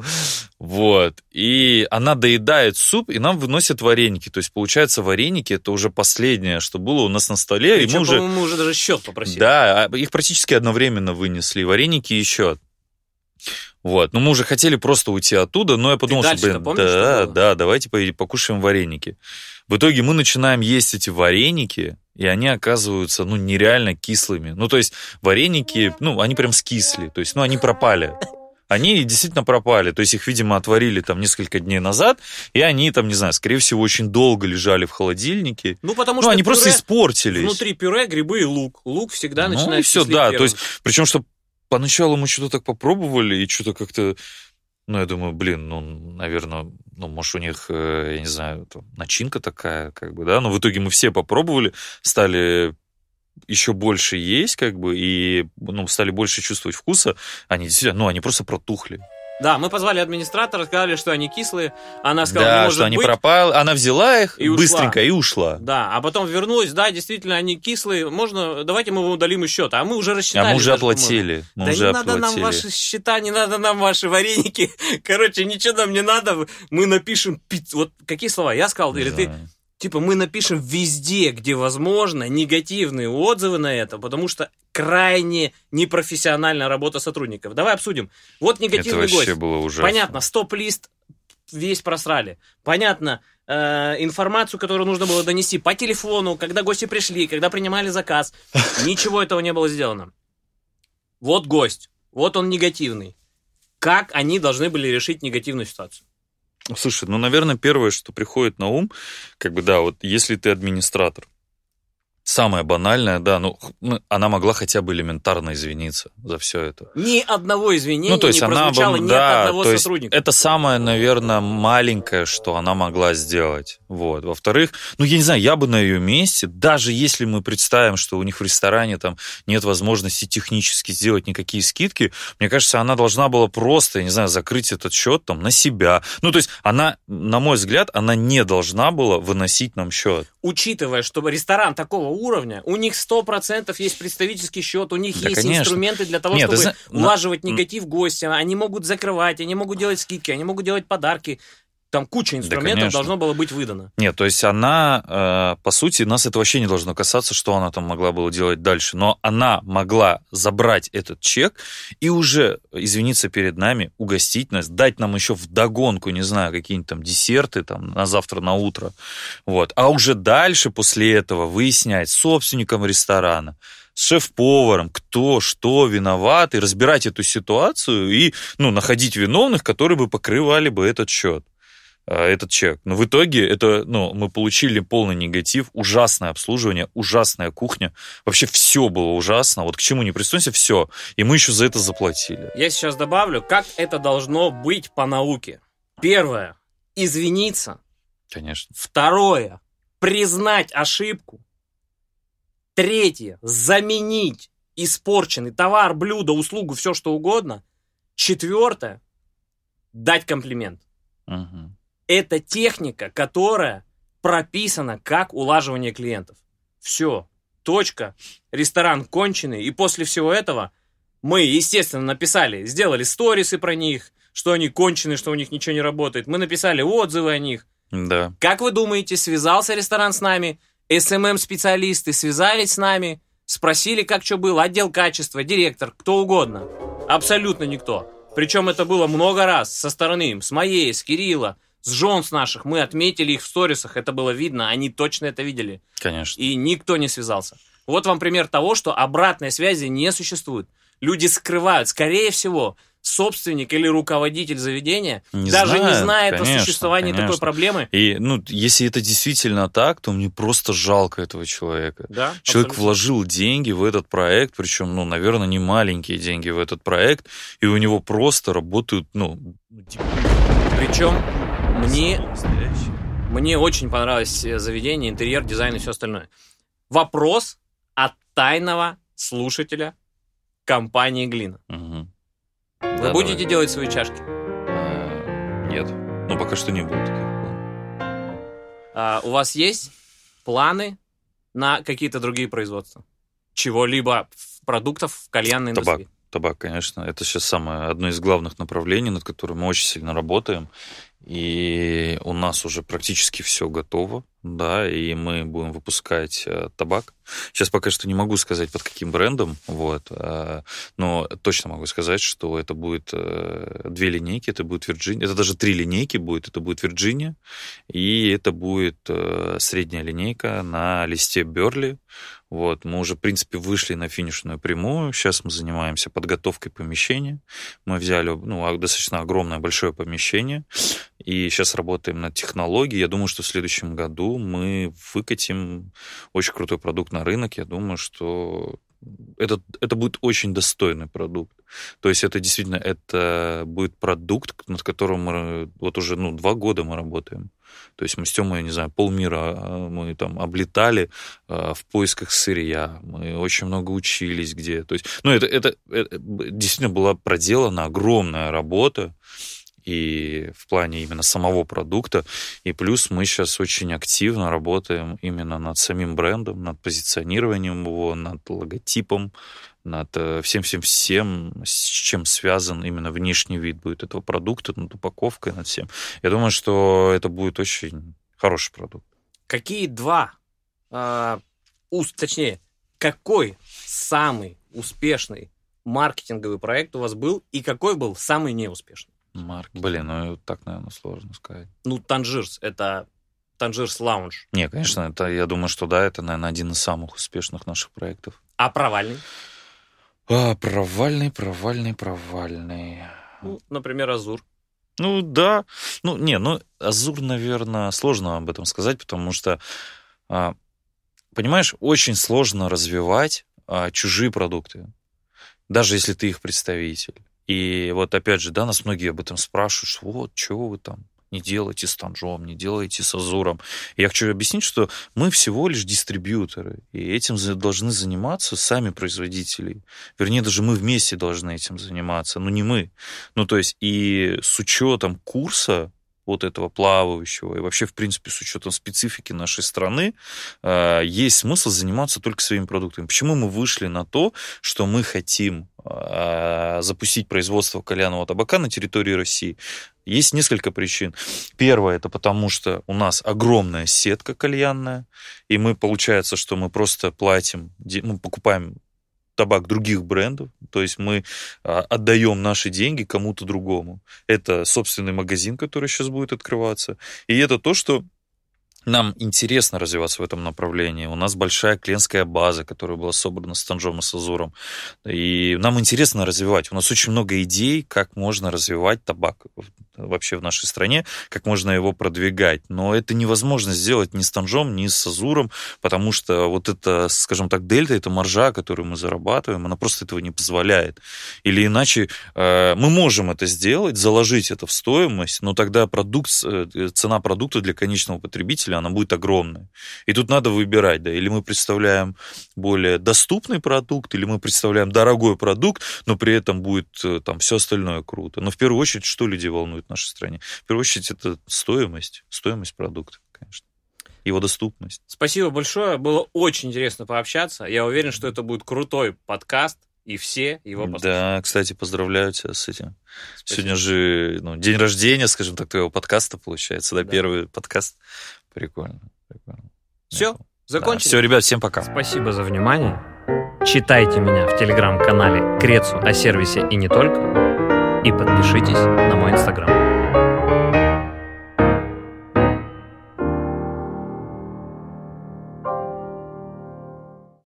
S2: Вот. И она доедает суп, и нам выносят вареники. То есть, получается, вареники это уже последнее, что было у нас на столе.
S1: Причем,
S2: и мы уже...
S1: мы уже даже счет попросили.
S2: Да, а их практически одновременно вынесли. Вареники и счет. Вот. Ну, мы уже хотели просто уйти оттуда, но я подумал, что, блин,
S1: помнишь,
S2: да,
S1: что
S2: да, давайте покушаем вареники. В итоге мы начинаем есть эти вареники, и они оказываются, ну, нереально кислыми. Ну, то есть вареники, ну, они прям скисли, то есть, ну, они пропали. Они действительно пропали, то есть их, видимо, отварили там несколько дней назад, и они там, не знаю, скорее всего, очень долго лежали в холодильнике.
S1: Ну, потому
S2: Ну,
S1: что
S2: они просто испортились.
S1: Внутри пюре грибы и лук. Лук всегда
S2: ну, и
S1: начинает
S2: все,
S1: кислить
S2: да,
S1: первым.
S2: то есть, причем, что поначалу мы что-то так попробовали, и что-то как-то, ну, я думаю, блин, ну, наверное, ну, может, у них, э, я не знаю, там, начинка такая, как бы, да, но в итоге мы все попробовали, стали еще больше есть, как бы, и, ну, стали больше чувствовать вкуса, они действительно, ну, они просто протухли.
S1: Да, мы позвали администратора, сказали, что они кислые. Она сказала,
S2: да,
S1: не может
S2: что они
S1: быть.
S2: пропали, она взяла их
S1: И ушла.
S2: быстренько и ушла.
S1: Да, а потом вернулась, да, действительно, они кислые, можно, давайте мы удалим из счета. А мы уже рассчитали.
S2: А мы уже
S1: даже,
S2: оплатили. Мы
S1: да
S2: уже
S1: не надо нам
S2: оплатили.
S1: ваши счета, не надо нам ваши вареники. Короче, ничего нам не надо. Мы напишем... Вот какие слова? Я сказал, или ты... Типа мы напишем везде, где возможно, негативные отзывы на это, потому что крайне непрофессиональная работа сотрудников. Давай обсудим. Вот
S2: Это
S1: негативный
S2: вообще
S1: гость.
S2: было ужасно.
S1: Понятно, стоп-лист весь просрали. Понятно, э, информацию, которую нужно было донести по телефону, когда гости пришли, когда принимали заказ. Ничего этого не было сделано. Вот гость, вот он негативный. Как они должны были решить негативную ситуацию?
S2: Слушай, ну, наверное, первое, что приходит на ум, как бы, да, вот если ты администратор, самое банальное, да, ну, ну, она могла хотя бы элементарно извиниться за все это.
S1: Ни одного извинения
S2: ну, то есть
S1: не
S2: она
S1: прозвучало
S2: бы,
S1: ни
S2: да,
S1: от одного
S2: то есть
S1: сотрудника.
S2: это самое, наверное, маленькое, что она могла сделать. Вот. Во-вторых, ну, я не знаю, я бы на ее месте, даже если мы представим, что у них в ресторане там нет возможности технически сделать никакие скидки, мне кажется, она должна была просто, я не знаю, закрыть этот счет там на себя. Ну, то есть она, на мой взгляд, она не должна была выносить нам счет.
S1: Учитывая, что ресторан такого уровня, у них 100% есть представительский счет, у них
S2: Да,
S1: есть
S2: конечно.
S1: инструменты для того,
S2: Нет,
S1: чтобы
S2: на-
S1: улаживать негатив гостя. Они могут закрывать, они могут делать скидки, они могут делать подарки. Там куча инструментов
S2: конечно.
S1: должно было быть выдано.
S2: Нет, то есть она, э, по сути, нас это вообще не должно касаться, что она там могла было делать дальше. Но она могла забрать этот чек и уже извиниться перед нами, угостить нас, дать нам еще в догонку, не знаю, какие-нибудь там десерты там на завтра, на утро. Вот. А уже дальше, после этого, выяснять с собственником ресторана, с шеф-поваром, кто, что виноват, и разбирать эту ситуацию и ну, находить виновных, которые бы покрывали бы этот счет этот чек. Но в итоге это, ну, мы получили полный негатив, ужасное обслуживание, ужасная кухня. Вообще все было ужасно. Вот к чему не пристойся, все. И мы еще за это заплатили.
S1: Я сейчас добавлю, как это должно быть по науке. Первое. Извиниться.
S2: Конечно.
S1: Второе. Признать ошибку. Третье. Заменить испорченный товар, блюдо, услугу, все что угодно. Четвертое. Дать комплимент.
S2: Мгм.
S1: Это техника, которая прописана как улаживание клиентов. Все. Точка. Ресторан конченый. И после всего этого мы, естественно, написали, сделали сторисы про них, что они конченые, что у них ничего не работает. Мы написали отзывы о них.
S2: Да.
S1: Как вы думаете, связался ресторан с нами? СММ-специалисты связались с нами, спросили, как что было, отдел качества, директор, кто угодно. Абсолютно никто. Причем это было много раз со стороны им, с моей, с Кирилла, с жен с наших. Мы отметили их в сторисах, это было видно, они точно это видели.
S2: Конечно.
S1: И никто не связался. Вот вам пример того, что обратной связи не существует. Люди скрывают, скорее всего, собственник или руководитель заведения
S2: Не
S1: даже не
S2: знает,
S1: знает о
S2: конечно,
S1: существовании такой
S2: конечно.
S1: проблемы.
S2: И, ну, если это действительно так, то мне просто жалко этого человека.
S1: Да,
S2: Человек
S1: абсолютно.
S2: вложил деньги в этот проект, причем, ну, наверное, не маленькие деньги в этот проект, и у него просто работают, ну,
S1: Причем мне, мне очень понравилось э, заведение, интерьер, дизайн и все остальное. Вопрос от тайного слушателя компании Глина.
S2: Мгм.
S1: Вы
S2: Да,
S1: будете
S2: давай.
S1: делать свои чашки?
S2: А, Нет. Ну, пока что не будет.
S1: А, у вас есть планы на какие-то другие производства? Чего-либо продуктов в кальянной
S2: Табак.
S1: индустрии?
S2: Табак, конечно. Это сейчас самое одно из главных направлений, над которым мы очень сильно работаем. И у нас уже практически все готово, да, и мы будем выпускать э, табак. Сейчас пока что не могу сказать, под каким брендом, вот, э, но точно могу сказать, что это будет э, две линейки, это будет Virginia, это даже три линейки будет, это будет Virginia, и это будет э, средняя линейка на листе Берли, вот, мы уже, в принципе, вышли на финишную прямую. Сейчас мы занимаемся подготовкой помещения. Мы взяли ну, достаточно огромное, большое помещение. И сейчас работаем над технологией. Я думаю, что в следующем году мы выкатим очень крутой продукт на рынок. Я думаю, что это, это будет очень достойный продукт. То есть это действительно это будет продукт, над которым мы вот уже ну, два года мы работаем. То есть мы с Тёмой, не знаю, полмира а, мы там облетали а, в поисках сырья, мы очень много учились где. То есть, ну, это, это, это действительно была проделана огромная работа, и в плане именно самого продукта. И плюс мы сейчас очень активно работаем именно над самим брендом, над позиционированием его, над логотипом, над э, всем-всем-всем, с чем связан именно внешний вид будет этого продукта, над упаковкой, над всем. Я думаю, что это будет очень хороший продукт.
S1: Какие два, э, уст, точнее, какой самый успешный маркетинговый проект у вас был и какой был самый неуспешный?
S2: Марк. Блин, ну так, наверное, сложно сказать.
S1: Ну, Танжирс, это Танжирс Лаунж.
S2: Не, конечно, это, я думаю, что да, это, наверное, один из самых успешных наших проектов.
S1: А провальный?
S2: А, провальный, провальный, провальный.
S1: Ну, например, Азур.
S2: Ну, да. Ну, не, ну, Азур, наверное, сложно об этом сказать, потому что, а, понимаешь, очень сложно развивать а, чужие продукты, даже если ты их представитель. И вот опять же, да, нас многие об этом спрашивают, вот, чего вы там не делайте с Танжом, не делайте с Азуром. Я хочу объяснить, что мы всего лишь дистрибьюторы, и этим должны заниматься сами производители. Вернее, даже мы вместе должны этим заниматься, но не мы. Ну, то есть и с учетом курса вот этого плавающего, и вообще, в принципе, с учетом специфики нашей страны, э, есть смысл заниматься только своими продуктами. Почему мы вышли на то, что мы хотим э, запустить производство кальянного табака на территории России? Есть несколько причин. Первое, это потому что у нас огромная сетка кальянная, и мы, получается, что мы просто платим, мы покупаем табак других брендов, то есть мы а, отдаем наши деньги кому-то другому. Это собственный магазин, который сейчас будет открываться, и это то, что нам интересно развиваться в этом направлении. У нас большая клиентская база, которая была собрана с Танжом и с Азуром. И нам интересно развивать. У нас очень много идей, как можно развивать табак вообще в нашей стране, как можно его продвигать. Но это невозможно сделать ни с Танжом, ни с Азуром, потому что вот это, скажем так, дельта, это маржа, которую мы зарабатываем, она просто этого не позволяет. Или иначе э, мы можем это сделать, заложить это в стоимость, но тогда продукт, э, цена продукта для конечного потребителя, она будет огромная. И тут надо выбирать, да, или мы представляем более доступный продукт, или мы представляем дорогой продукт, но при этом будет э, там все остальное круто. Но в первую очередь, что людей волнует? В нашей стране. В первую очередь, это стоимость, стоимость продукта, конечно его доступность.
S1: Спасибо большое. Было очень интересно пообщаться. Я уверен, что это будет крутой подкаст, и все его послушают.
S2: Да, кстати, поздравляю тебя с этим. Спасибо. Сегодня же ну, день рождения, скажем так, твоего подкаста получается, да, да. первый подкаст. Прикольно, прикольно.
S1: Все, закончили. Да,
S2: все, ребят, всем пока.
S1: Спасибо за внимание. Читайте меня в телеграм-канале Крецу о сервисе и не только и подпишитесь на мой инстаграм.